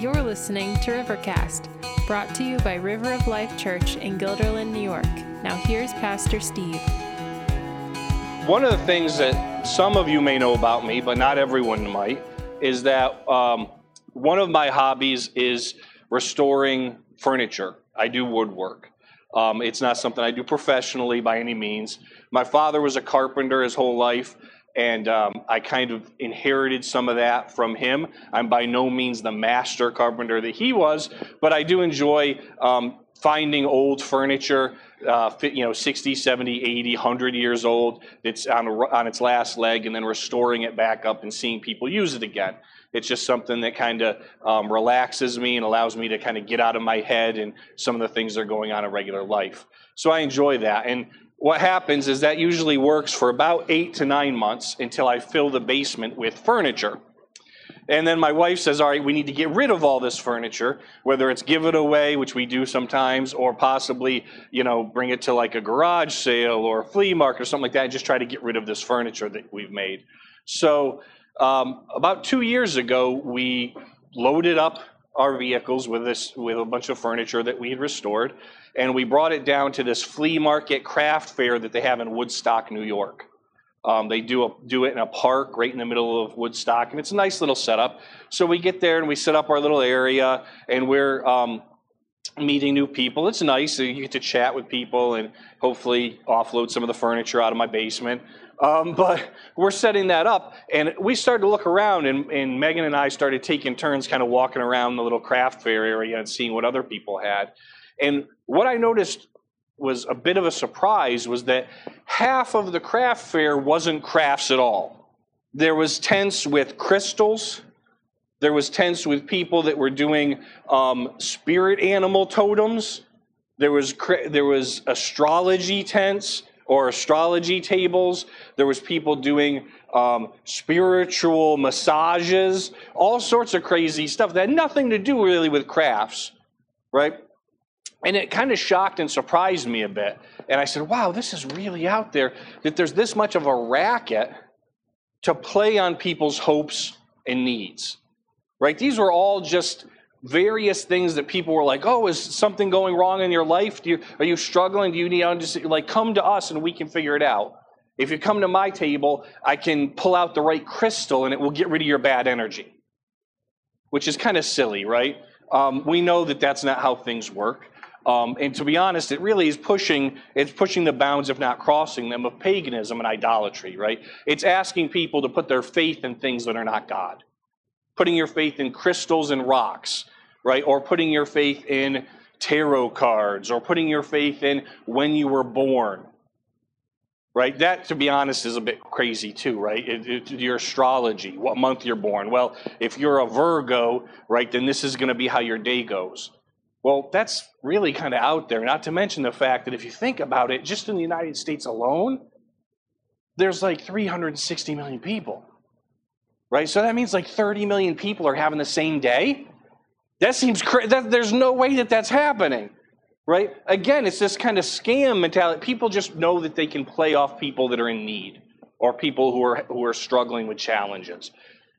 You're listening to Rivercast, brought to you by River of Life Church in Guilderland, New York. Now, here's Pastor Steve. One of the things that some of you may know about me, but not everyone might, is that um, one of my hobbies is restoring furniture. I do woodwork. Um, it's not something I do professionally by any means. My father was a carpenter his whole life, and um, I kind of inherited some of that from him. I'm by no means the master carpenter that he was, but I do enjoy um, finding old furniture, uh, you know, 60, 70, 80, 100 years old, that's on, on its last leg, and then restoring it back up and seeing people use it again. It's just something that kind of um, relaxes me and allows me to kind of get out of my head and some of the things that are going on in regular life. So I enjoy that. And what happens is that usually works for about eight to nine months until I fill the basement with furniture. And then my wife says, All right, we need to get rid of all this furniture, whether it's give it away, which we do sometimes, or possibly, you know, bring it to like a garage sale or a flea market or something like that, and just try to get rid of this furniture that we've made. So um, about two years ago, we loaded up our vehicles with this with a bunch of furniture that we had restored, and we brought it down to this flea market craft fair that they have in Woodstock, New York. Um, they do a, do it in a park right in the middle of Woodstock, and it's a nice little setup. So we get there and we set up our little area, and we're um, meeting new people. It's nice. You get to chat with people and hopefully offload some of the furniture out of my basement. Um, but we're setting that up, and we started to look around, and, and Megan and I started taking turns kind of walking around the little craft fair area and seeing what other people had. And what I noticed was a bit of a surprise was that half of the craft fair wasn't crafts at all. There was tents with crystals. There was tents with people that were doing um, spirit animal totems. There was there was astrology tents or astrology tables. There was people doing um, spiritual massages, all sorts of crazy stuff that had nothing to do really with crafts, right? And it kind of shocked and surprised me a bit. And I said, wow, this is really out there that there's this much of a racket to play on people's hopes and needs, right? These were all just various things that people were like, "Oh, is something going wrong in your life? Do you are you struggling? Do you need to like come to us and we can figure it out? If you come to my table, I can pull out the right crystal and it will get rid of your bad energy." Which is kind of silly, right? Um, we know that that's not how things work. Um, and to be honest, it really is pushing, it's pushing the bounds, if not crossing them, of paganism and idolatry, right? It's asking people to put their faith in things that are not God putting your faith in crystals and rocks, right? Or putting your faith in tarot cards, or putting your faith in when you were born, right? That, to be honest, is a bit crazy too, right? It, it, your astrology, what month you're born. Well, if you're a Virgo, right, then this is going to be how your day goes. Well, that's really kind of out there, not to mention the fact that if you think about it, just in the United States alone, there's like 360 million people right? So that means like 30 million people are having the same day. That seems crazy. There's no way that that's happening, right? Again, it's this kind of scam mentality. People just know that they can play off people that are in need or people who are who are struggling with challenges.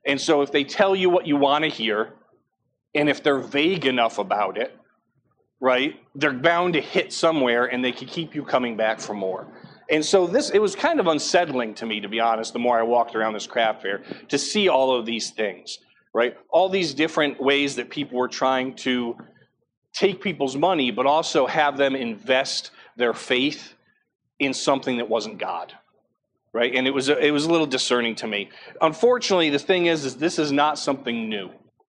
And so if they tell you what you want to hear, and if they're vague enough about it, right, they're bound to hit somewhere and they can keep you coming back for more. And so this it was kind of unsettling to me, to be honest, the more I walked around this craft fair, to see all of these things, right? All these different ways that people were trying to take people's money, but also have them invest their faith in something that wasn't God. Right? And it was a, it was a little discerning to me. Unfortunately, the thing is, is this is not something new.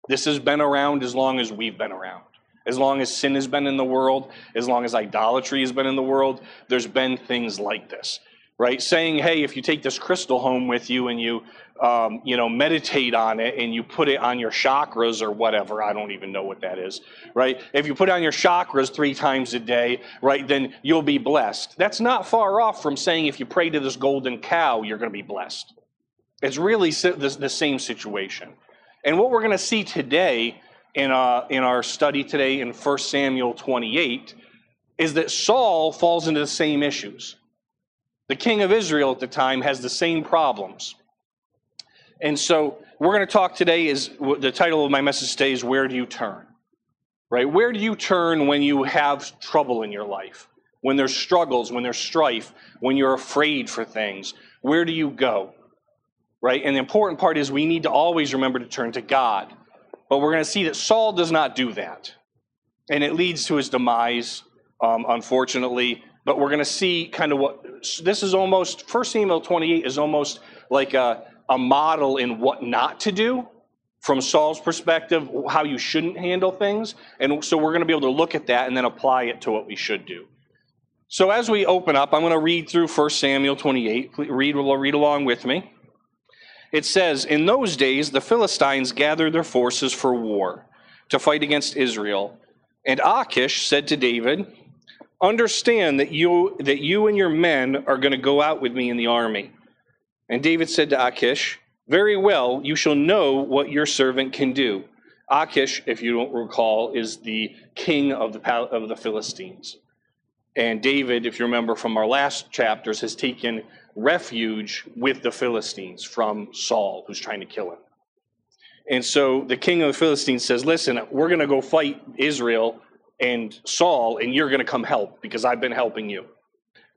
This has been around as long as we've been around. As long as sin has been in the world, as long as idolatry has been in the world, there's been things like this, right? Saying, hey, if you take this crystal home with you and you, um, you know, meditate on it and you put it on your chakras or whatever, I don't even know what that is, right? If you put on your chakras three times a day, right, then you'll be blessed. That's not far off from saying if you pray to this golden cow, you're going to be blessed. It's really the same situation. And what we're going to see today in, uh, in our study today in 1 Samuel 28 is that Saul falls into the same issues. The king of Israel at the time has the same problems. And so we're going to talk today is the title of my message today is Where Do You Turn? Right? Where do you turn when you have trouble in your life? When there's struggles, when there's strife, when you're afraid for things? Where do you go? Right? And the important part is we need to always remember to turn to God. But we're going to see that Saul does not do that. And it leads to his demise, um, unfortunately. But we're going to see kind of what this is almost, 1 Samuel 28 is almost like a, a model in what not to do from Saul's perspective, how you shouldn't handle things. And so we're going to be able to look at that and then apply it to what we should do. So as we open up, I'm going to read through 1 Samuel 28. Read, read along with me. It says, In those days, the Philistines gathered their forces for war to fight against Israel. And Achish said to David, Understand that you, that you and your men are going to go out with me in the army. And David said to Achish, Very well, you shall know what your servant can do. Achish, if you don't recall, is the king of the, of the Philistines. And David, if you remember from our last chapters, has taken refuge with the Philistines from Saul, who's trying to kill him. And so the king of the Philistines says, Listen, we're going to go fight Israel and Saul, and you're going to come help because I've been helping you.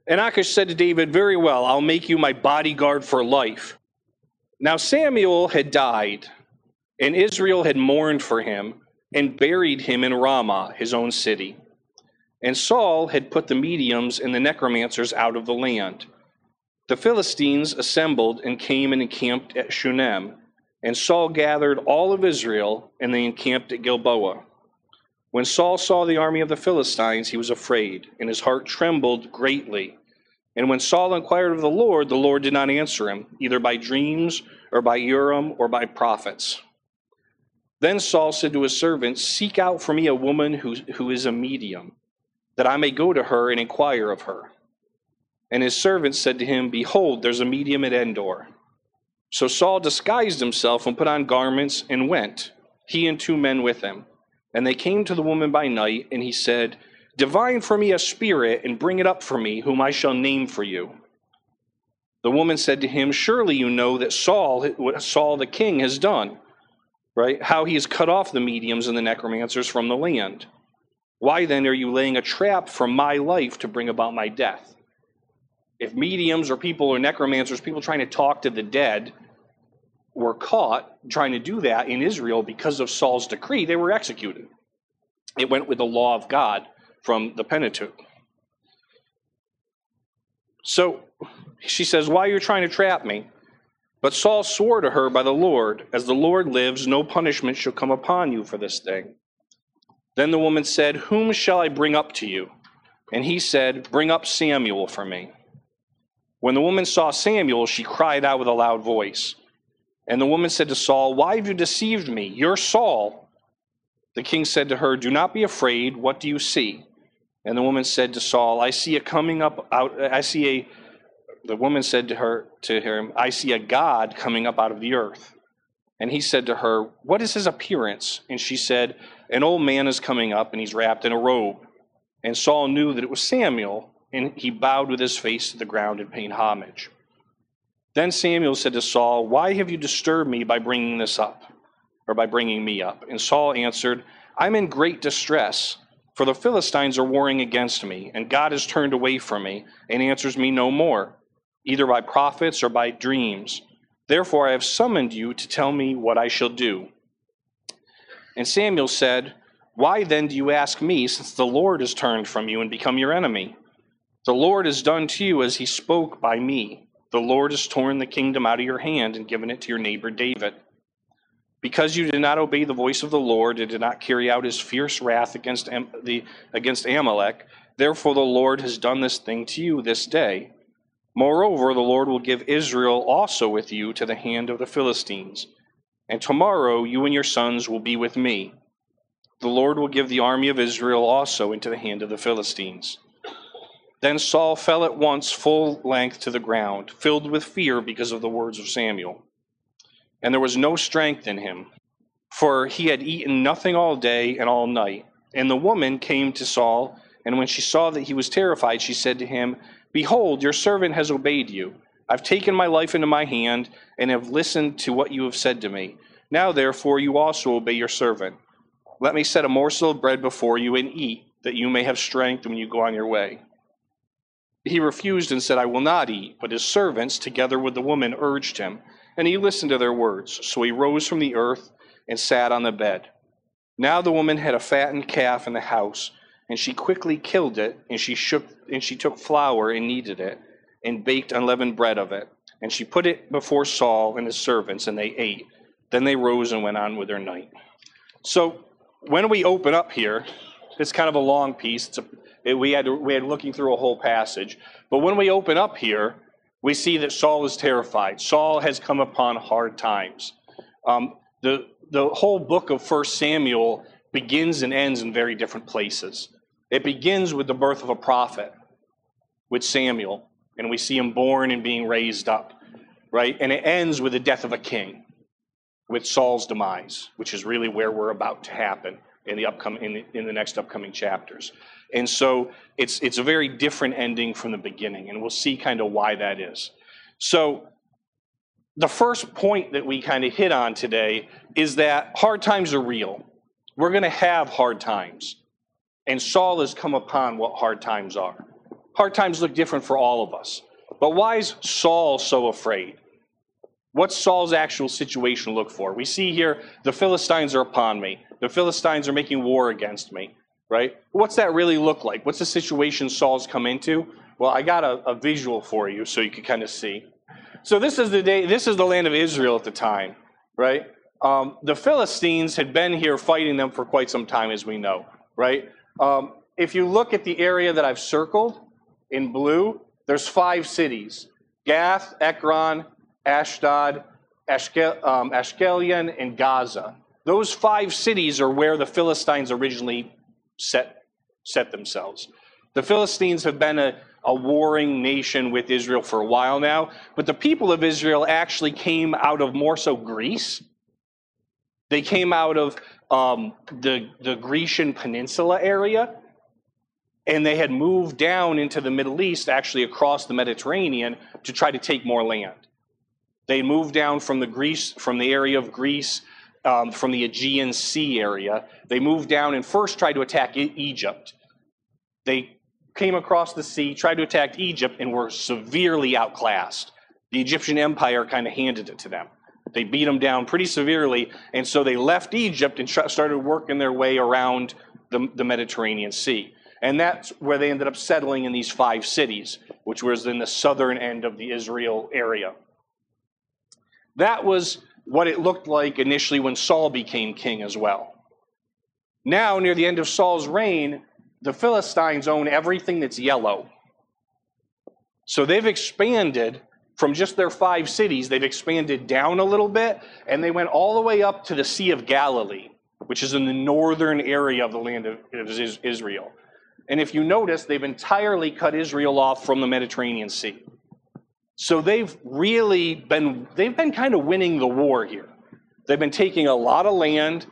And Achish said to David, Very well, I'll make you my bodyguard for life. Now Samuel had died, and Israel had mourned for him and buried him in Ramah, his own city. And Saul had put the mediums and the necromancers out of the land. The Philistines assembled and came and encamped at Shunem. And Saul gathered all of Israel, and they encamped at Gilboa. When Saul saw the army of the Philistines, he was afraid, and his heart trembled greatly. And when Saul inquired of the Lord, the Lord did not answer him, either by dreams, or by Urim, or by prophets. Then Saul said to his servants, Seek out for me a woman who, who is a medium, that I may go to her and inquire of her. And his servants said to him, Behold, there's a medium at Endor. So Saul disguised himself and put on garments and went, he and two men with him. And they came to the woman by night, and he said, Divine for me a spirit, and bring it up for me, whom I shall name for you. The woman said to him, Surely you know that Saul, what Saul the king has done, right? How he has cut off the mediums and the necromancers from the land. Why then are you laying a trap for my life to bring about my death? If mediums or people or necromancers, people trying to talk to the dead, were caught trying to do that in Israel because of Saul's decree, they were executed. It went with the law of God from the Pentateuch. So she says, Why are you trying to trap me? But Saul swore to her by the Lord, As the Lord lives, no punishment shall come upon you for this thing. Then the woman said, Whom shall I bring up to you? And he said, Bring up Samuel for me. When the woman saw Samuel, she cried out with a loud voice. And the woman said to Saul, Why have you deceived me? You're Saul. The king said to her, Do not be afraid. What do you see? And the woman said to Saul, I see a coming up out I see a the woman said to her to him, I see a God coming up out of the earth. And he said to her, What is his appearance? And she said, An old man is coming up, and he's wrapped in a robe. And Saul knew that it was Samuel, and he bowed with his face to the ground and paid homage. Then Samuel said to Saul, Why have you disturbed me by bringing this up, or by bringing me up? And Saul answered, I'm in great distress for the Philistines are warring against me, and God has turned away from me and answers me no more, either by prophets or by dreams. Therefore I have summoned you to tell me what I shall do. And Samuel said, Why then do you ask me, since the Lord has turned from you and become your enemy? The Lord has done to you as he spoke by me. The Lord has torn the kingdom out of your hand and given it to your neighbor David. Because you did not obey the voice of the Lord and did not carry out his fierce wrath against, Am- the, against Amalek, therefore the Lord has done this thing to you this day. Moreover, the Lord will give Israel also with you to the hand of the Philistines. And tomorrow you and your sons will be with me. The Lord will give the army of Israel also into the hand of the Philistines. Then Saul fell at once full length to the ground, filled with fear because of the words of Samuel and there was no strength in him, for he had eaten nothing all day and all night. And the woman came to Saul, and when she saw that he was terrified, she said to him, Behold, your servant has obeyed you. I've taken my life into my hand and have listened to what you have said to me. Now, therefore, you also obey your servant. Let me set a morsel of bread before you and eat, that you may have strength when you go on your way. He refused and said, I will not eat. But his servants, together with the woman, urged him, and he listened to their words. So he rose from the earth and sat on the bed. Now the woman had a fattened calf in the house, and she quickly killed it, and she shook and she took flour and kneaded it, and baked unleavened bread of it. And she put it before Saul and his servants, and they ate. Then they rose and went on with their night. So when we open up here, it's kind of a long piece. It's A, it, we had we had looking through a whole passage, but when we open up here, we see that Saul is terrified. Saul has come upon hard times. Um, the the whole book of First Samuel begins and ends in very different places. It begins with the birth of a prophet, with Samuel, and we see him born and being raised up, right? And it ends with the death of a king with Saul's demise, which is really where we're about to happen in the upcoming in the, in the next upcoming chapters. And so it's it's a very different ending from the beginning, and we'll see kind of why that is. So the first point that we kind of hit on today is that hard times are real. We're going to have hard times. And Saul has come upon what hard times are. Hard times look different for all of us. But why is Saul so afraid? What's Saul's actual situation look for? We see here the Philistines are upon me. The Philistines are making war against me, right? What's that really look like? What's the situation Saul's come into? Well, I got a, a visual for you so you can kind of see. So this is the day. This is the land of Israel at the time, right? Um, the Philistines had been here fighting them for quite some time, as we know, right? Um, if you look at the area that I've circled in blue, there's five cities: Gath, Ekron, Ashdod, Ashkel, um, Ashkelon, and Gaza. Those five cities are where the Philistines originally set, set themselves. The Philistines have been a, a warring nation with Israel for a while now, but the people of Israel actually came out of more so Greece. They came out of um, the, the Grecian peninsula area, and they had moved down into the Middle East, actually across the Mediterranean, to try to take more land. They moved down from the Greece, from the area of Greece, um, from the Aegean Sea area. They moved down and first tried to attack e- Egypt. They came across the sea, tried to attack Egypt, and were severely outclassed. The Egyptian Empire kind of handed it to them. They beat them down pretty severely, and so they left Egypt and started working their way around the, the Mediterranean Sea. And that's where they ended up settling in these five cities, which was in the southern end of the Israel area. That was what it looked like initially when Saul became king as well. Now, near the end of Saul's reign, the Philistines own everything that's yellow. So they've expanded from just their five cities, they've expanded down a little bit, and they went all the way up to the Sea of Galilee, which is in the northern area of the land of Israel. And if you notice, they've entirely cut Israel off from the Mediterranean Sea. So they've really been they've been kind of winning the war here. They've been taking a lot of land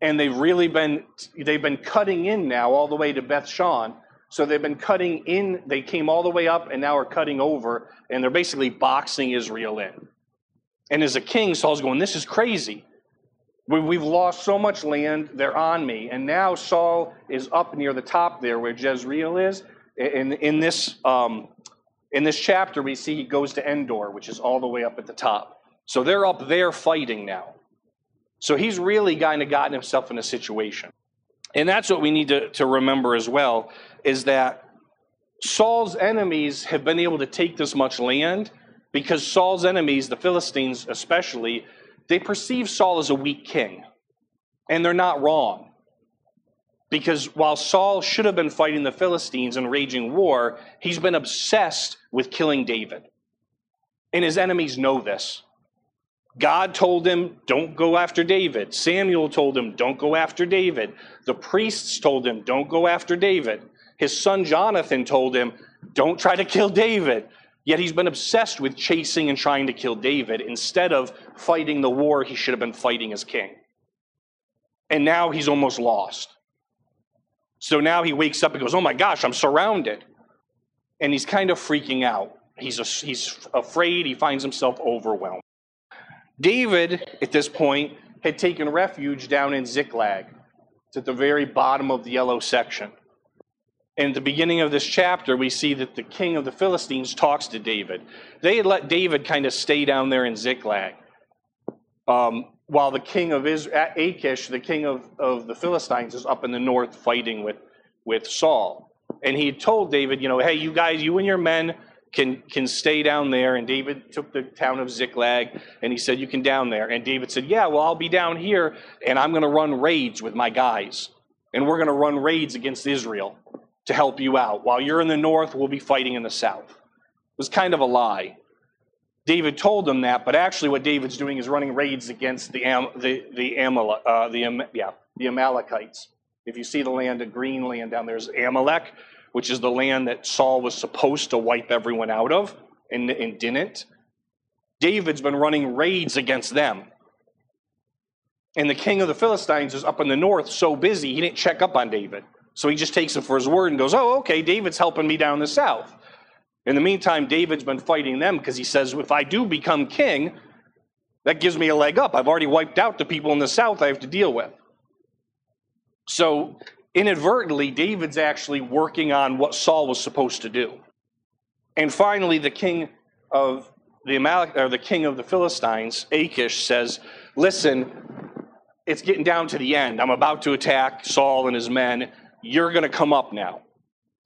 and they've really been they've been cutting in now all the way to Beth Shan. So they've been cutting in, they came all the way up and now are cutting over, and they're basically boxing Israel in. And as a king, Saul's going, This is crazy. We've lost so much land, they're on me. And now Saul is up near the top there where Jezreel is. In, in this um, in this chapter, we see he goes to Endor, which is all the way up at the top. So they're up there fighting now. So he's really kind of gotten himself in a situation. And that's what we need to, to remember as well is that Saul's enemies have been able to take this much land because Saul's enemies, the Philistines especially, they perceive Saul as a weak king. And they're not wrong. Because while Saul should have been fighting the Philistines and raging war, he's been obsessed with killing David. And his enemies know this. God told him, don't go after David. Samuel told him, don't go after David. The priests told him, don't go after David. His son Jonathan told him, don't try to kill David. Yet he's been obsessed with chasing and trying to kill David instead of fighting the war he should have been fighting as king. And now he's almost lost. So now he wakes up and goes, Oh my gosh, I'm surrounded. And he's kind of freaking out. He's, a, he's afraid. He finds himself overwhelmed. David, at this point, had taken refuge down in Ziklag. It's at the very bottom of the yellow section. At the beginning of this chapter, we see that the king of the Philistines talks to David. They had let David kind of stay down there in Ziklag. Um, while the king of Israel, Achish, the king of, of the Philistines, is up in the north fighting with, with Saul. And he told David, you know, hey, you guys, you and your men can, can stay down there. And David took the town of Ziklag and he said, you can down there. And David said, yeah, well, I'll be down here and I'm going to run raids with my guys. And we're going to run raids against Israel to help you out. While you're in the north, we'll be fighting in the south. It was kind of a lie. David told them that, but actually, what David's doing is running raids against the Am- the the, Amal, uh, the yeah the Amalekites. If you see the land, the green land down there is Amalek, which is the land that Saul was supposed to wipe everyone out of and, and didn't. David's been running raids against them. And the king of the Philistines is up in the north so busy, he didn't check up on David. So he just takes him for his word and goes, Oh, okay, David's helping me down the south. In the meantime, David's been fighting them because he says, If I do become king, that gives me a leg up. I've already wiped out the people in the south I have to deal with. So inadvertently, David's actually working on what Saul was supposed to do. And finally, the king of the Amalek, or the king of the Philistines, Achish, says, Listen, it's getting down to the end. I'm about to attack Saul and his men. You're going to come up now.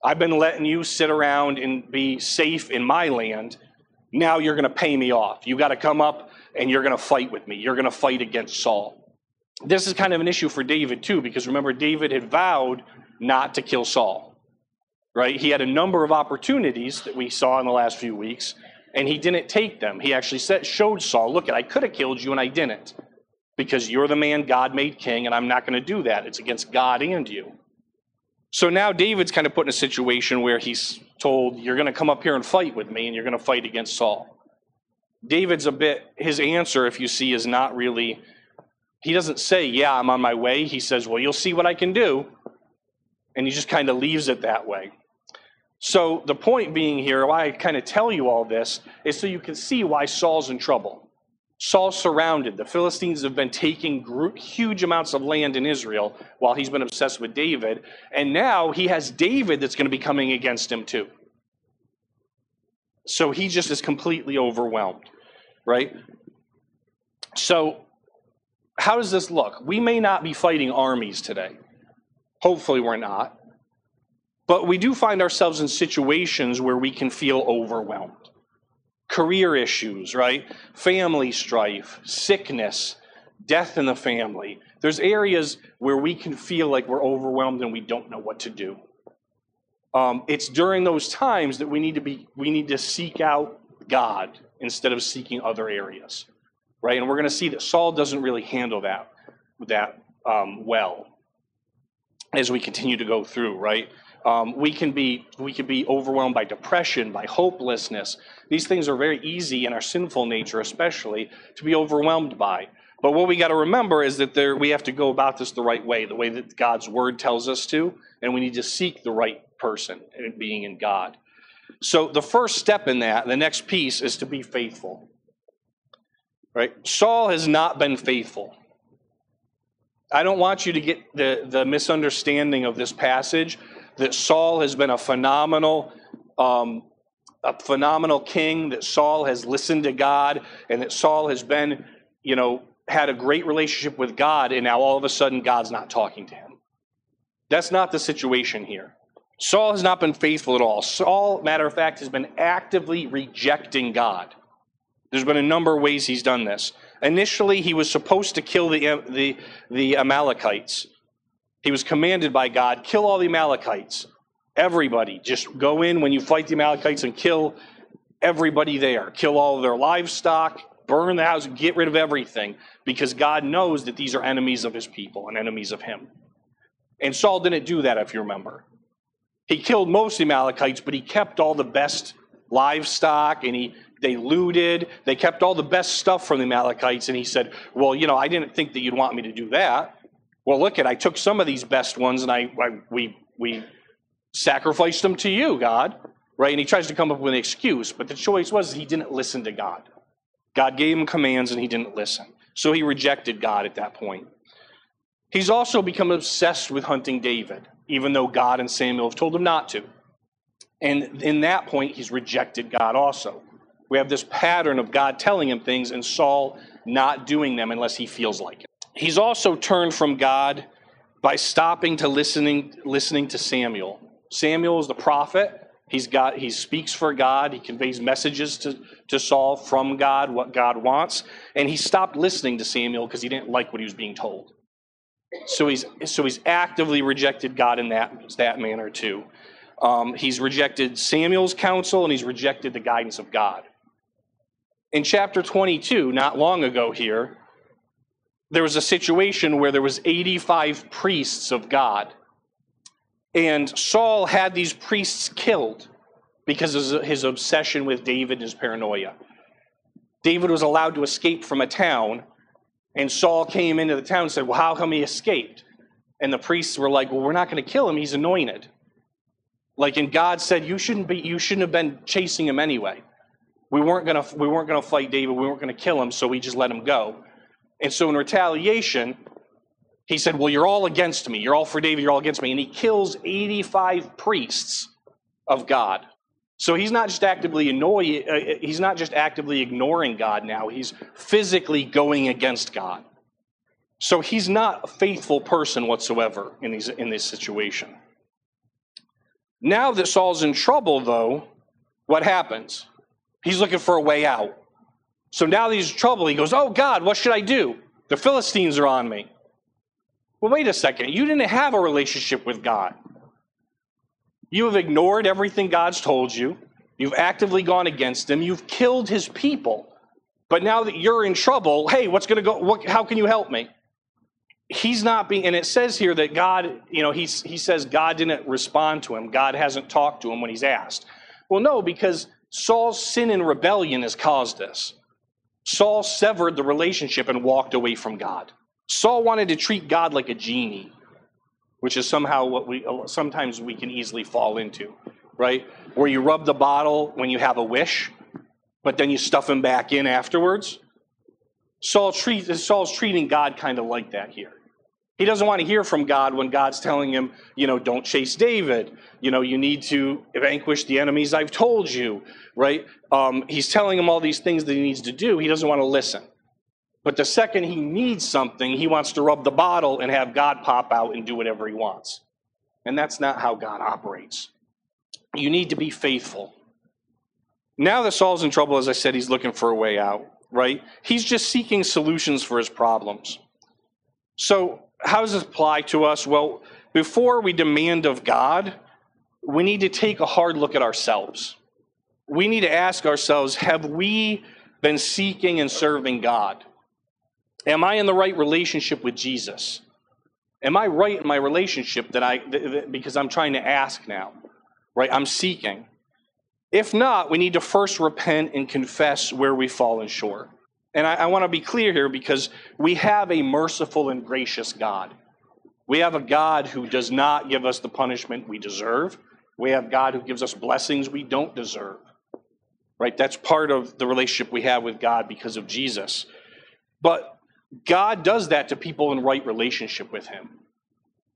I've been letting you sit around and be safe in my land. Now you're going to pay me off. You got to come up and you're going to fight with me. You're going to fight against Saul. This is kind of an issue for David, too, because remember, David had vowed not to kill Saul, right? He had a number of opportunities that we saw in the last few weeks, and he didn't take them. He actually said, showed Saul, look, I could have killed you, and I didn't, because you're the man God made king, and I'm not going to do that. It's against God and you. So now David's kind of put in a situation where he's told, You're going to come up here and fight with me, and you're going to fight against Saul. David's a bit, his answer, if you see, is not really, he doesn't say, Yeah, I'm on my way. He says, Well, you'll see what I can do. And he just kind of leaves it that way. So the point being here, why I kind of tell you all this, is so you can see why Saul's in trouble. Saul's surrounded. The Philistines have been taking huge amounts of land in Israel while he's been obsessed with David. And now he has David that's going to be coming against him too. So he just is completely overwhelmed, right? So, how does this look? We may not be fighting armies today. Hopefully, we're not. But we do find ourselves in situations where we can feel overwhelmed career issues, right? Family strife, sickness, death in the family. There's areas where we can feel like we're overwhelmed and we don't know what to do. Um, it's during those times that we need to be we need to seek out God instead of seeking other areas, right? And we're going to see that Saul doesn't really handle that that um, well as we continue to go through, right? Um, we can be we can be overwhelmed by depression, by hopelessness. These things are very easy in our sinful nature, especially to be overwhelmed by. But what we got to remember is that there, we have to go about this the right way, the way that God's word tells us to, and we need to seek the right person, and being in God. So the first step in that, the next piece, is to be faithful. Right? Saul has not been faithful. I don't want you to get the, the misunderstanding of this passage that Saul has been a phenomenal, um, a phenomenal king, that Saul has listened to God, and that Saul has been, you know, had a great relationship with God, and now all of a sudden God's not talking to him. That's not the situation here. Saul has not been faithful at all. Saul, matter of fact, has been actively rejecting God. There's been a number of ways he's done this. Initially, he was supposed to kill the, the, the Amalekites. He was commanded by God kill all the Amalekites. Everybody. Just go in when you fight the Amalekites and kill everybody there. Kill all their livestock, burn the house, get rid of everything. Because God knows that these are enemies of his people and enemies of him. And Saul didn't do that, if you remember. He killed most of the Amalekites, but he kept all the best livestock and he they looted. They kept all the best stuff from the Amalekites. And he said, Well, you know, I didn't think that you'd want me to do that. Well, look at I took some of these best ones and I, I we we sacrificed them to you, God. right? And he tries to come up with an excuse, but the choice was he didn't listen to God. God gave him commands and he didn't listen. So he rejected God at that point. He's also become obsessed with hunting David, even though God and Samuel have told him not to. And in that point, he's rejected God also. We have this pattern of God telling him things and Saul not doing them unless he feels like it. He's also turned from God by stopping to listening listening to Samuel. Samuel is the prophet. He's got he speaks for God. He conveys messages to, to Saul from God, what God wants. And he stopped listening to Samuel because he didn't like what he was being told. So he's so he's actively rejected God in that that manner too. Um, he's rejected Samuel's counsel and he's rejected the guidance of God. In chapter 22, not long ago here, there was a situation where there was 85 priests of God. And Saul had these priests killed because of his obsession with David and his paranoia. David was allowed to escape from a town, and Saul came into the town and said, Well, how come he escaped? And the priests were like, Well, we're not going to kill him, he's anointed. Like, and God said, You shouldn't be, you shouldn't have been chasing him anyway. We weren't gonna we weren't gonna fight David, we weren't gonna kill him, so we just let him go. And so in retaliation, he said, Well, you're all against me. You're all for David, you're all against me. And he kills 85 priests of God. So he's not just actively annoy, uh, he's not just actively ignoring God now, he's physically going against God. So he's not a faithful person whatsoever in, these, in this situation. Now that Saul's in trouble, though, what happens? He's looking for a way out. So now he's in trouble, he goes, Oh God, what should I do? The Philistines are on me. Well, wait a second. You didn't have a relationship with God. You have ignored everything God's told you. You've actively gone against him. You've killed his people. But now that you're in trouble, hey, what's going to go? What, how can you help me? He's not being, and it says here that God, you know, he's, he says God didn't respond to him. God hasn't talked to him when he's asked. Well, no, because Saul's sin and rebellion has caused this. Saul severed the relationship and walked away from God. Saul wanted to treat God like a genie, which is somehow what we sometimes we can easily fall into, right? Where you rub the bottle when you have a wish, but then you stuff him back in afterwards. Saul treat, Saul's treating God kind of like that here. He doesn't want to hear from God when God's telling him, you know, don't chase David. You know, you need to vanquish the enemies I've told you, right? Um, he's telling him all these things that he needs to do. He doesn't want to listen. But the second he needs something, he wants to rub the bottle and have God pop out and do whatever he wants. And that's not how God operates. You need to be faithful. Now that Saul's in trouble, as I said, he's looking for a way out, right? He's just seeking solutions for his problems. So how does this apply to us? Well, before we demand of God, we need to take a hard look at ourselves. We need to ask ourselves have we been seeking and serving God? Am I in the right relationship with Jesus? Am I right in my relationship that I because I'm trying to ask now? Right? I'm seeking. If not, we need to first repent and confess where we've fallen short. And I, I want to be clear here because we have a merciful and gracious God. We have a God who does not give us the punishment we deserve. We have God who gives us blessings we don't deserve. Right? That's part of the relationship we have with God because of Jesus. But God does that to people in right relationship with Him.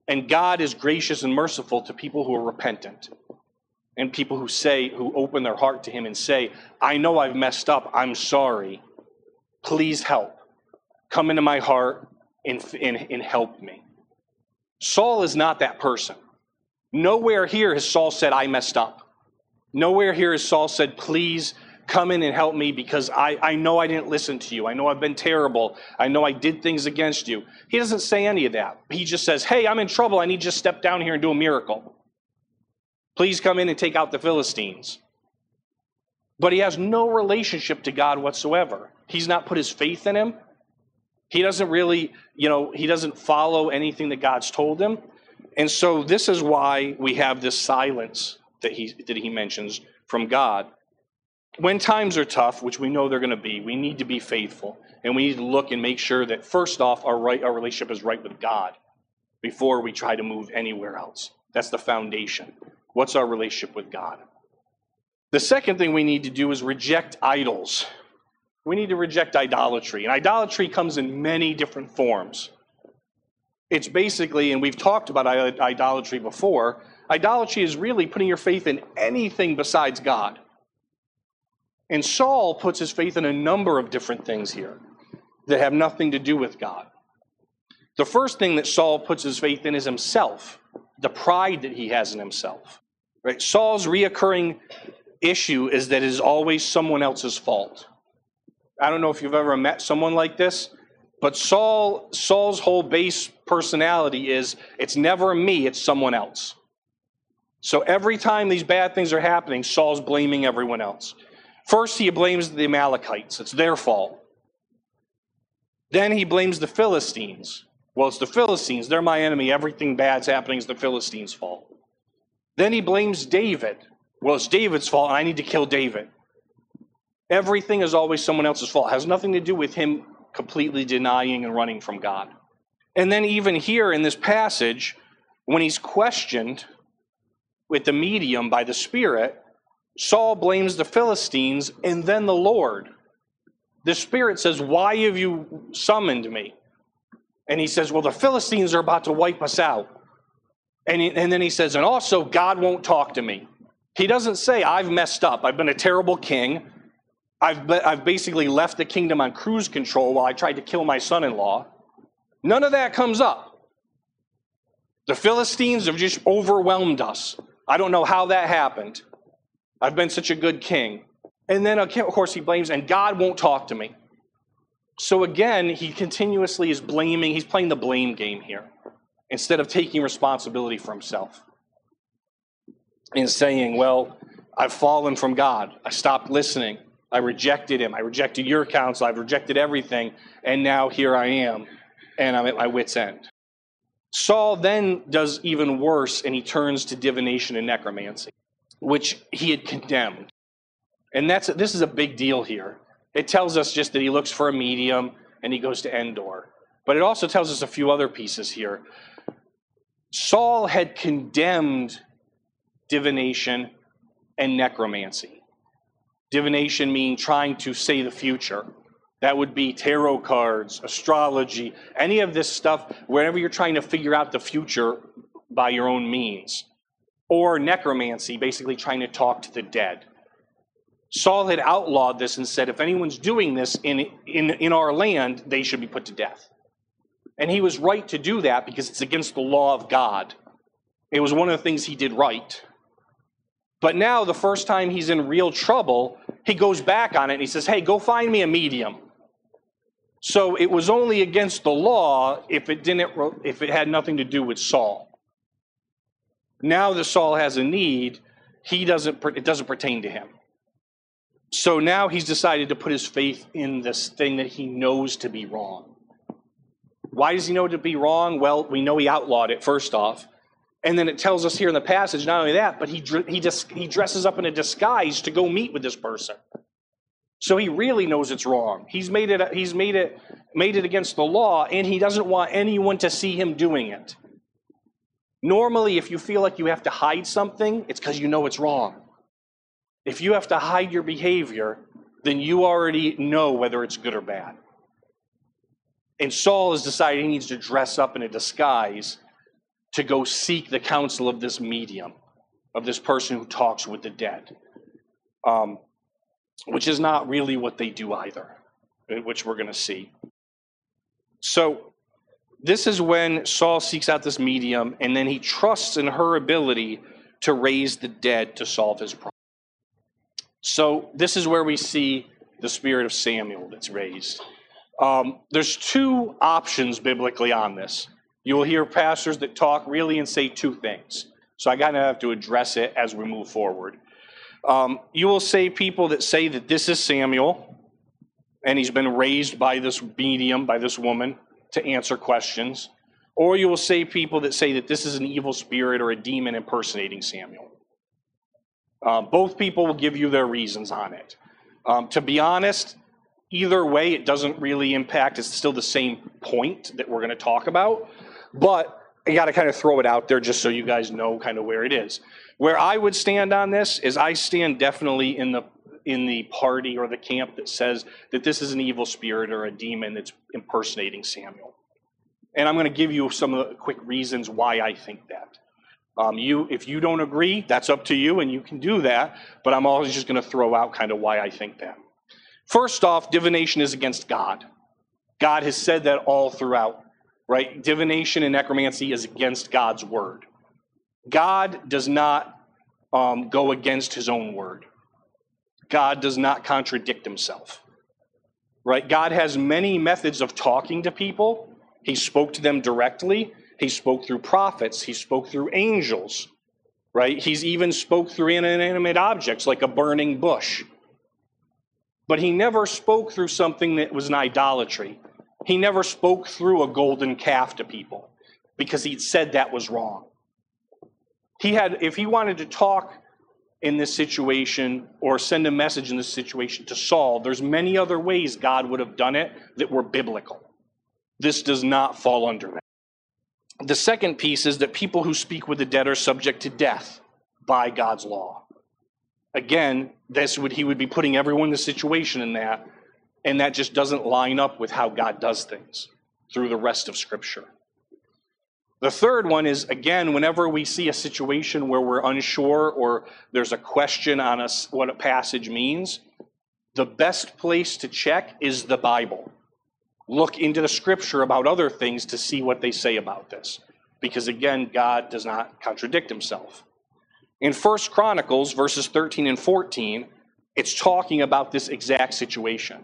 And God is gracious and merciful to people who are repentant and people who say, who open their heart to Him and say, I know I've messed up. I'm sorry. Please help. Come into my heart and, and, and help me. Saul is not that person. Nowhere here has Saul said, I messed up. Nowhere here has Saul said, please come in and help me because I, I know I didn't listen to you. I know I've been terrible. I know I did things against you. He doesn't say any of that. He just says, hey, I'm in trouble. I need you to step down here and do a miracle. Please come in and take out the Philistines. But he has no relationship to God whatsoever. He's not put his faith in him. He doesn't really, you know, he doesn't follow anything that God's told him. And so this is why we have this silence that he that he mentions from God. When times are tough, which we know they're going to be, we need to be faithful. And we need to look and make sure that first off our right our relationship is right with God before we try to move anywhere else. That's the foundation. What's our relationship with God? The second thing we need to do is reject idols. We need to reject idolatry. And idolatry comes in many different forms. It's basically, and we've talked about idolatry before, idolatry is really putting your faith in anything besides God. And Saul puts his faith in a number of different things here that have nothing to do with God. The first thing that Saul puts his faith in is himself, the pride that he has in himself. Right? Saul's reoccurring issue is that it is always someone else's fault. I don't know if you've ever met someone like this, but Saul Saul's whole base personality is it's never me, it's someone else. So every time these bad things are happening, Saul's blaming everyone else. First, he blames the Amalekites, it's their fault. Then he blames the Philistines. Well, it's the Philistines, they're my enemy. Everything bad's happening is the Philistines' fault. Then he blames David. Well, it's David's fault, and I need to kill David. Everything is always someone else's fault. It has nothing to do with him completely denying and running from God. And then, even here in this passage, when he's questioned with the medium by the Spirit, Saul blames the Philistines and then the Lord. The Spirit says, Why have you summoned me? And he says, Well, the Philistines are about to wipe us out. And, he, and then he says, And also, God won't talk to me. He doesn't say, I've messed up. I've been a terrible king. I've, I've basically left the kingdom on cruise control while I tried to kill my son in law. None of that comes up. The Philistines have just overwhelmed us. I don't know how that happened. I've been such a good king. And then, of course, he blames, and God won't talk to me. So again, he continuously is blaming, he's playing the blame game here instead of taking responsibility for himself and saying, Well, I've fallen from God. I stopped listening. I rejected him. I rejected your counsel. I've rejected everything. And now here I am, and I'm at my wits' end. Saul then does even worse, and he turns to divination and necromancy, which he had condemned. And that's this is a big deal here. It tells us just that he looks for a medium and he goes to Endor. But it also tells us a few other pieces here. Saul had condemned divination and necromancy. Divination meaning trying to say the future. That would be tarot cards, astrology, any of this stuff, whenever you're trying to figure out the future by your own means. Or necromancy, basically trying to talk to the dead. Saul had outlawed this and said, if anyone's doing this in, in, in our land, they should be put to death. And he was right to do that because it's against the law of God. It was one of the things he did right. But now, the first time he's in real trouble, he goes back on it and he says, Hey, go find me a medium. So it was only against the law if it didn't if it had nothing to do with Saul. Now that Saul has a need, he doesn't it doesn't pertain to him. So now he's decided to put his faith in this thing that he knows to be wrong. Why does he know to be wrong? Well, we know he outlawed it, first off. And then it tells us here in the passage, not only that, but he, he, he dresses up in a disguise to go meet with this person. So he really knows it's wrong. He's made it, he's made it, made it against the law, and he doesn't want anyone to see him doing it. Normally, if you feel like you have to hide something, it's because you know it's wrong. If you have to hide your behavior, then you already know whether it's good or bad. And Saul has decided he needs to dress up in a disguise to go seek the counsel of this medium, of this person who talks with the dead, um, which is not really what they do either, which we're going to see. So, this is when Saul seeks out this medium, and then he trusts in her ability to raise the dead to solve his problem. So this is where we see the spirit of Samuel that's raised. Um, there's two options biblically on this. You will hear pastors that talk really and say two things. So I kind of have to address it as we move forward. Um, you will say people that say that this is Samuel, and he's been raised by this medium, by this woman, to answer questions. Or you will say people that say that this is an evil spirit or a demon impersonating Samuel. Uh, both people will give you their reasons on it. Um, to be honest, either way, it doesn't really impact. It's still the same point that we're going to talk about. But I got to kind of throw it out there just so you guys know kind of where it is. Where I would stand on this is I stand definitely in the in the party or the camp that says that this is an evil spirit or a demon that's impersonating Samuel. And I'm going to give you some of the quick reasons why I think that. Um, you, if you don't agree, that's up to you, and you can do that. But I'm always just going to throw out kind of why I think that. First off, divination is against God. God has said that all throughout, right? Divination and necromancy is against God's word. God does not um, go against his own word. God does not contradict himself. Right? God has many methods of talking to people. He spoke to them directly. He spoke through prophets. He spoke through angels. Right? He's even spoke through inanimate objects like a burning bush. But he never spoke through something that was an idolatry. He never spoke through a golden calf to people because he'd said that was wrong. He had, if he wanted to talk in this situation or send a message in this situation to Saul, there's many other ways God would have done it that were biblical. This does not fall under that. The second piece is that people who speak with the dead are subject to death by God's law. Again, this would he would be putting everyone in the situation in that, and that just doesn't line up with how God does things through the rest of Scripture. The third one is again, whenever we see a situation where we're unsure or there's a question on us what a passage means, the best place to check is the Bible. Look into the scripture about other things to see what they say about this. Because again, God does not contradict himself. In First Chronicles, verses 13 and 14, it's talking about this exact situation.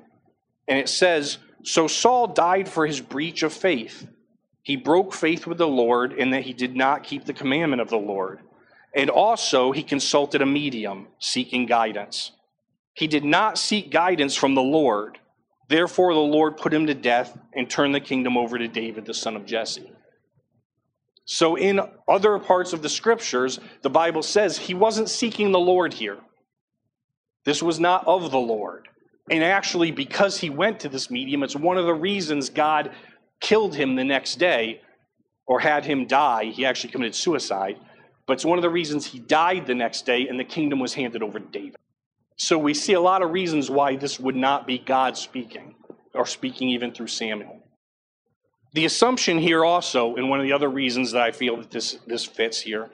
And it says, So Saul died for his breach of faith he broke faith with the Lord in that he did not keep the commandment of the Lord. And also, he consulted a medium seeking guidance. He did not seek guidance from the Lord. Therefore, the Lord put him to death and turned the kingdom over to David, the son of Jesse. So, in other parts of the scriptures, the Bible says he wasn't seeking the Lord here. This was not of the Lord. And actually, because he went to this medium, it's one of the reasons God killed him the next day or had him die. He actually committed suicide. But it's one of the reasons he died the next day and the kingdom was handed over to David. So we see a lot of reasons why this would not be God speaking or speaking even through Samuel. The assumption here also, and one of the other reasons that I feel that this, this fits here,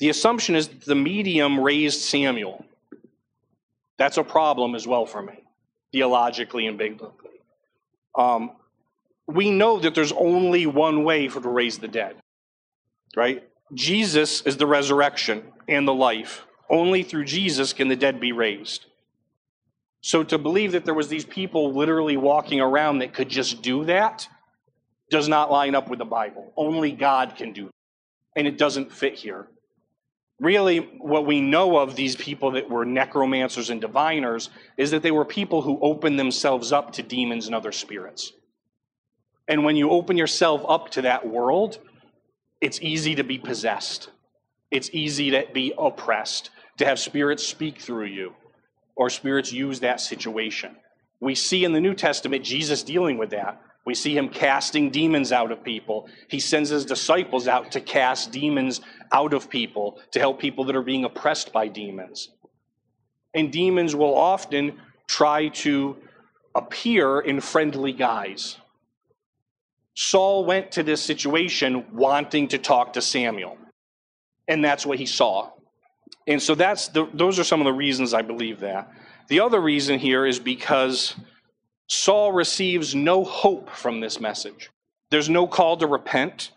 the assumption is the medium raised Samuel. That's a problem as well for me, theologically and biblically. Um, we know that there's only one way for to raise the dead, right? Jesus is the resurrection and the life. Only through Jesus can the dead be raised. So to believe that there was these people literally walking around that could just do that does not line up with the Bible. Only God can do that. And it doesn't fit here. Really, what we know of these people that were necromancers and diviners is that they were people who opened themselves up to demons and other spirits. And when you open yourself up to that world, it's easy to be possessed. It's easy to be oppressed, to have spirits speak through you, or spirits use that situation. We see in the New Testament Jesus dealing with that. We see him casting demons out of people. He sends his disciples out to cast demons out of people, to help people that are being oppressed by demons. And demons will often try to appear in friendly guise. Saul went to this situation wanting to talk to Samuel, and that's what he saw. And so that's the, those are some of the reasons I believe that. The other reason here is because Saul receives no hope from this message. There's no call to repent.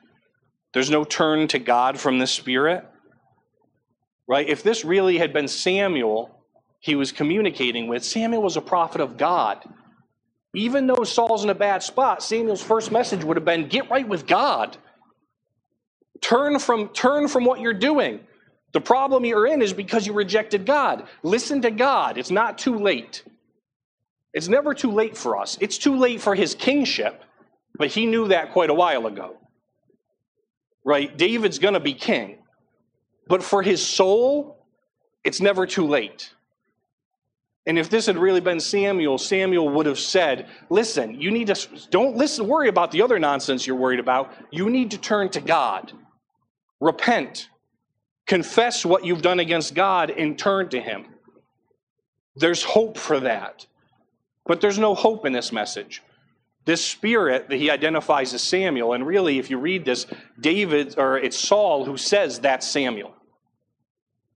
There's no turn to God from the Spirit. Right? If this really had been Samuel he was communicating with, Samuel was a prophet of God. Even though Saul's in a bad spot, Samuel's first message would have been get right with God. Turn from, turn from what you're doing. The problem you're in is because you rejected God. Listen to God. It's not too late. It's never too late for us. It's too late for his kingship, but he knew that quite a while ago. Right? David's going to be king. But for his soul, it's never too late. And if this had really been Samuel, Samuel would have said, Listen, you need to, don't listen, worry about the other nonsense you're worried about. You need to turn to God. Repent. Confess what you've done against God and turn to Him. There's hope for that. But there's no hope in this message. This spirit that he identifies as Samuel, and really, if you read this, David, or it's Saul who says that's Samuel.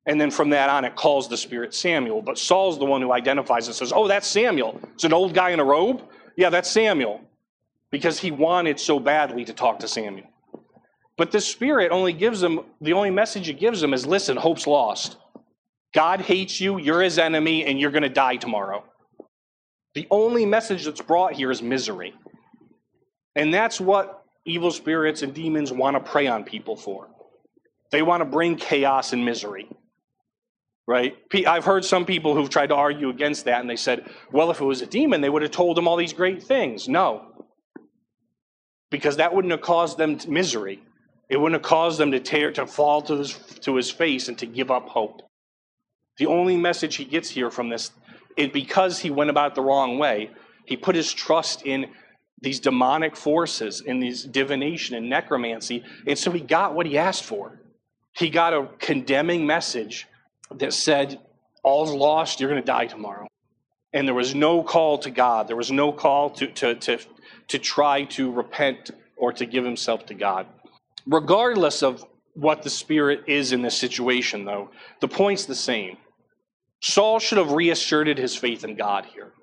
And then from that on, it calls the spirit Samuel. But Saul's the one who identifies and says, Oh, that's Samuel. It's an old guy in a robe? Yeah, that's Samuel. Because he wanted so badly to talk to Samuel. But the spirit only gives him, the only message it gives him is listen, hope's lost. God hates you, you're his enemy, and you're going to die tomorrow. The only message that's brought here is misery. And that's what evil spirits and demons want to prey on people for. They want to bring chaos and misery right? I've heard some people who've tried to argue against that, and they said, well, if it was a demon, they would have told him all these great things. No, because that wouldn't have caused them misery. It wouldn't have caused them to tear, to fall to his, to his face and to give up hope. The only message he gets here from this is because he went about it the wrong way. He put his trust in these demonic forces, in these divination and necromancy, and so he got what he asked for. He got a condemning message that said, All's lost, you're going to die tomorrow. And there was no call to God. There was no call to, to, to, to try to repent or to give himself to God. Regardless of what the Spirit is in this situation, though, the point's the same. Saul should have reasserted his faith in God here.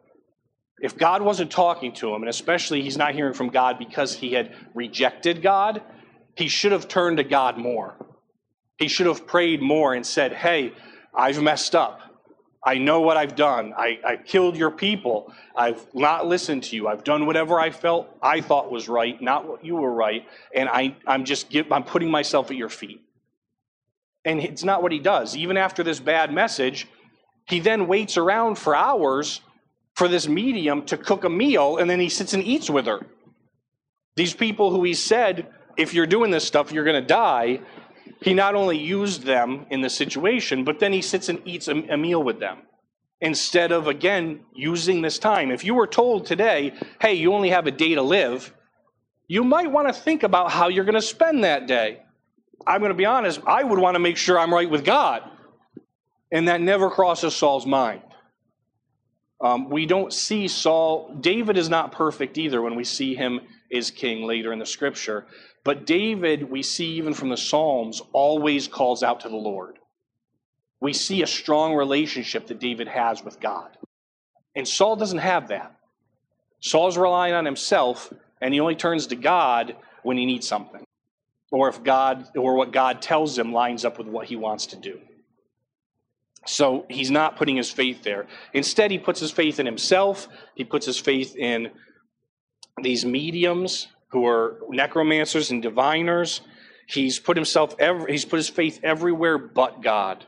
If God wasn't talking to him, and especially he's not hearing from God because he had rejected God, he should have turned to God more. He should have prayed more and said, Hey, I've messed up. I know what I've done. I, I killed your people. I've not listened to you. I've done whatever I felt I thought was right, not what you were right. And I, I'm just give, I'm putting myself at your feet. And it's not what he does. Even after this bad message, he then waits around for hours for this medium to cook a meal, and then he sits and eats with her. These people who he said, if you're doing this stuff, you're going to die, he not only used them in the situation, but then he sits and eats a, meal with them instead of, again, using this time. If you were told today, hey, you only have a day to live, you might want to think about how you're going to spend that day. I'm going to be honest, I would want to make sure I'm right with God. And that never crosses Saul's mind. Um, we don't see Saul, David is not perfect either when we see him as king later in the scripture. But David, we see even from the Psalms, always calls out to the Lord. We see a strong relationship that David has with God. And Saul doesn't have that. Saul's relying on himself, and he only turns to God when he needs something. Or if God, or what God tells him lines up with what he wants to do. So he's not putting his faith there. Instead, he puts his faith in himself. He puts his faith in these mediums who are necromancers and diviners. He's put himself every, he's put his faith everywhere but God.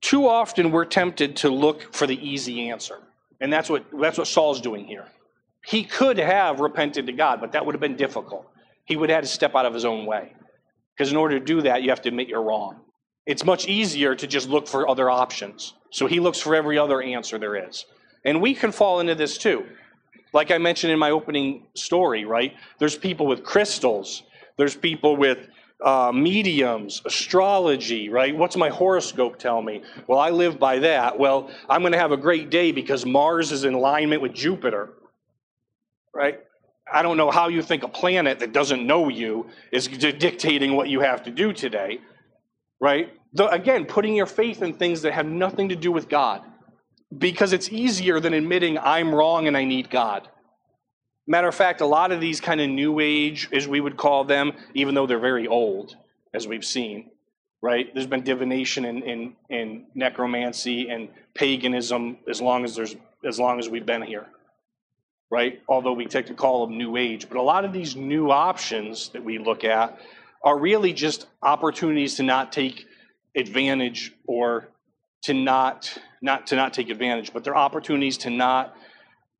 Too often we're tempted to look for the easy answer. And that's what that's what Saul's doing here. He could have repented to God, but that would have been difficult. He would have had to step out of his own way. Because in order to do that, you have to admit you're wrong. It's much easier to just look for other options. So he looks for every other answer there is. And we can fall into this too. Like I mentioned in my opening story, right? There's people with crystals, there's people with uh, mediums, astrology, right? What's my horoscope tell me? Well, I live by that. Well, I'm going to have a great day because Mars is in alignment with Jupiter, right? I don't know how you think a planet that doesn't know you is dictating what you have to do today, right? The, again, putting your faith in things that have nothing to do with God because it's easier than admitting I'm wrong and I need God. Matter of fact, a lot of these kind of new age, as we would call them, even though they're very old, as we've seen, right? There's been divination and, and, and necromancy and paganism as long as there's as long as we've been here. Right? Although we take to call them new age. But a lot of these new options that we look at are really just opportunities to not take advantage or to not not to not take advantage, but they're opportunities to not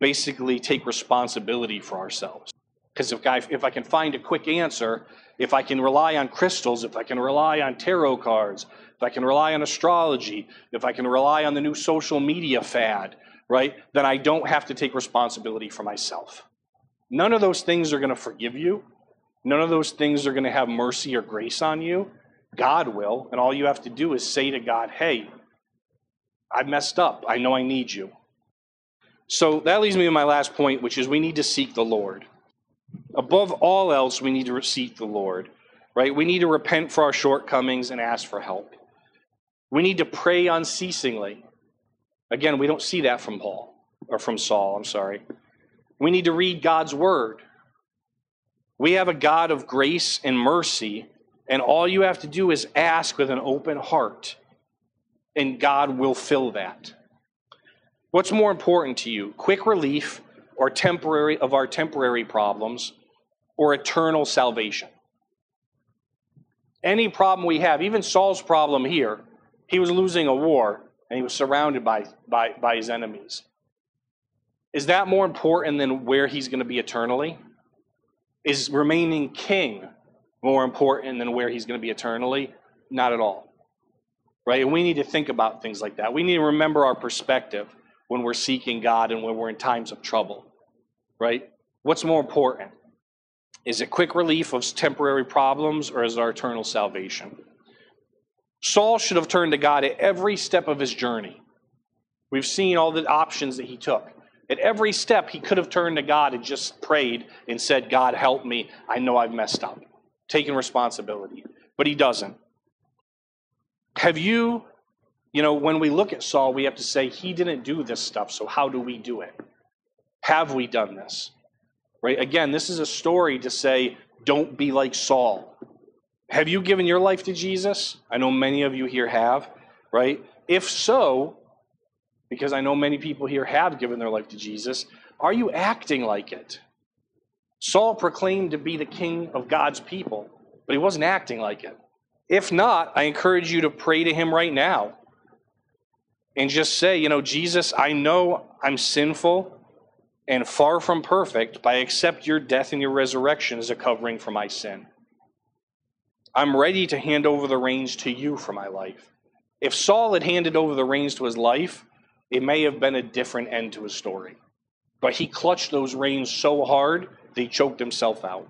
basically take responsibility for ourselves. Because if I, if I can find a quick answer, if I can rely on crystals, if I can rely on tarot cards, if I can rely on astrology, if I can rely on the new social media fad, right, then I don't have to take responsibility for myself. None of those things are going to forgive you. None of those things are going to have mercy or grace on you. God will. And all you have to do is say to God, hey, I messed up. I know I need you. So that leads me to my last point, which is we need to seek the Lord. Above all else, we need to seek the Lord, right? We need to repent for our shortcomings and ask for help. We need to pray unceasingly. Again, we don't see that from Paul, or from Saul, I'm sorry. We need to read God's word. We have a God of grace and mercy, and all you have to do is ask with an open heart, and God will fill that. What's more important to you, quick relief or temporary of our temporary problems or eternal salvation? Any problem we have, even Saul's problem here, he was losing a war and he was surrounded by, by, by his enemies. Is that more important than where he's going to be eternally? Is remaining king more important than where he's going to be eternally? Not at all. Right? And we need to think about things like that. We need to remember our perspective when we're seeking God and when we're in times of trouble, right? What's more important? Is it quick relief of temporary problems or is it our eternal salvation? Saul should have turned to God at every step of his journey. We've seen all the options that he took. At every step, he could have turned to God and just prayed and said, God, help me. I know I've messed up. Taking responsibility. But he doesn't. Have you you know, when we look at Saul, we have to say, he didn't do this stuff, so how do we do it? Have we done this? Right? Again, this is a story to say, don't be like Saul. Have you given your life to Jesus? I know many of you here have, right? If so, because I know many people here have given their life to Jesus, are you acting like it? Saul proclaimed to be the king of God's people, but he wasn't acting like it. If not, I encourage you to pray to him right now and just say, you know, Jesus, I know I'm sinful and far from perfect, but I accept your death and your resurrection as a covering for my sin. I'm ready to hand over the reins to you for my life. If Saul had handed over the reins to his life, it may have been a different end to his story. But he clutched those reins so hard that he choked himself out.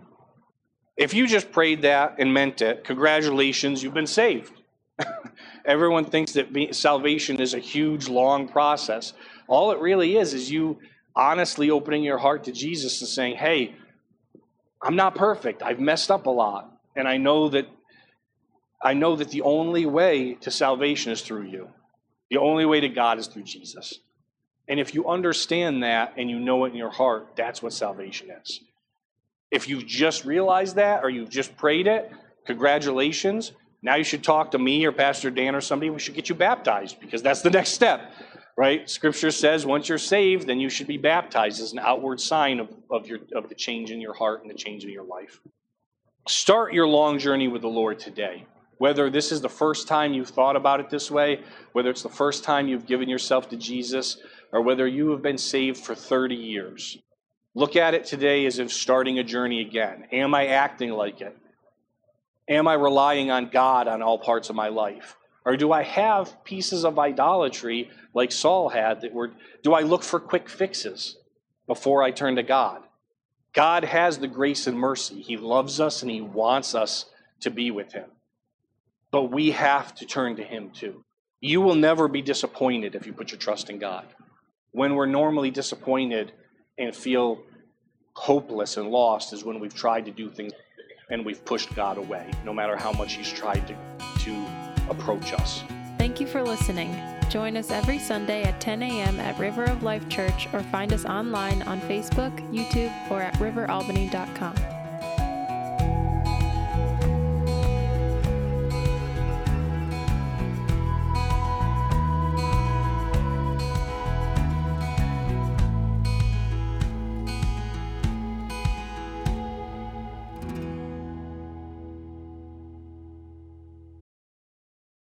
If you just prayed that and meant it, congratulations, you've been saved. Everyone thinks that salvation is a huge, long process. All it really is is you honestly opening your heart to Jesus and saying, Hey, I'm not perfect. I've messed up a lot. And I know that I know that the only way to salvation is through you. The only way to God is through Jesus. And if you understand that and you know it in your heart, that's what salvation is. If you've just realized that or you've just prayed it, congratulations. Now you should talk to me or Pastor Dan or somebody. We should get you baptized because that's the next step, right? Scripture says once you're saved, then you should be baptized as an outward sign of, of, your, of the change in your heart and the change in your life. Start your long journey with the Lord today. Whether this is the first time you've thought about it this way, whether it's the first time you've given yourself to Jesus, or whether you have been saved for 30 years, look at it today as if starting a journey again. Am I acting like it? Am I relying on God on all parts of my life? Or do I have pieces of idolatry like Saul had that were, do I look for quick fixes before I turn to God? God has the grace and mercy. He loves us and He wants us to be with Him. But we have to turn to Him too. You will never be disappointed if you put your trust in God. When we're normally disappointed and feel hopeless and lost is when we've tried to do things and we've pushed God away, no matter how much He's tried to, to approach us. Thank you for listening. Join us every Sunday at 10 a.m. at River of Life Church or find us online on Facebook, YouTube, or at riveralbany.com.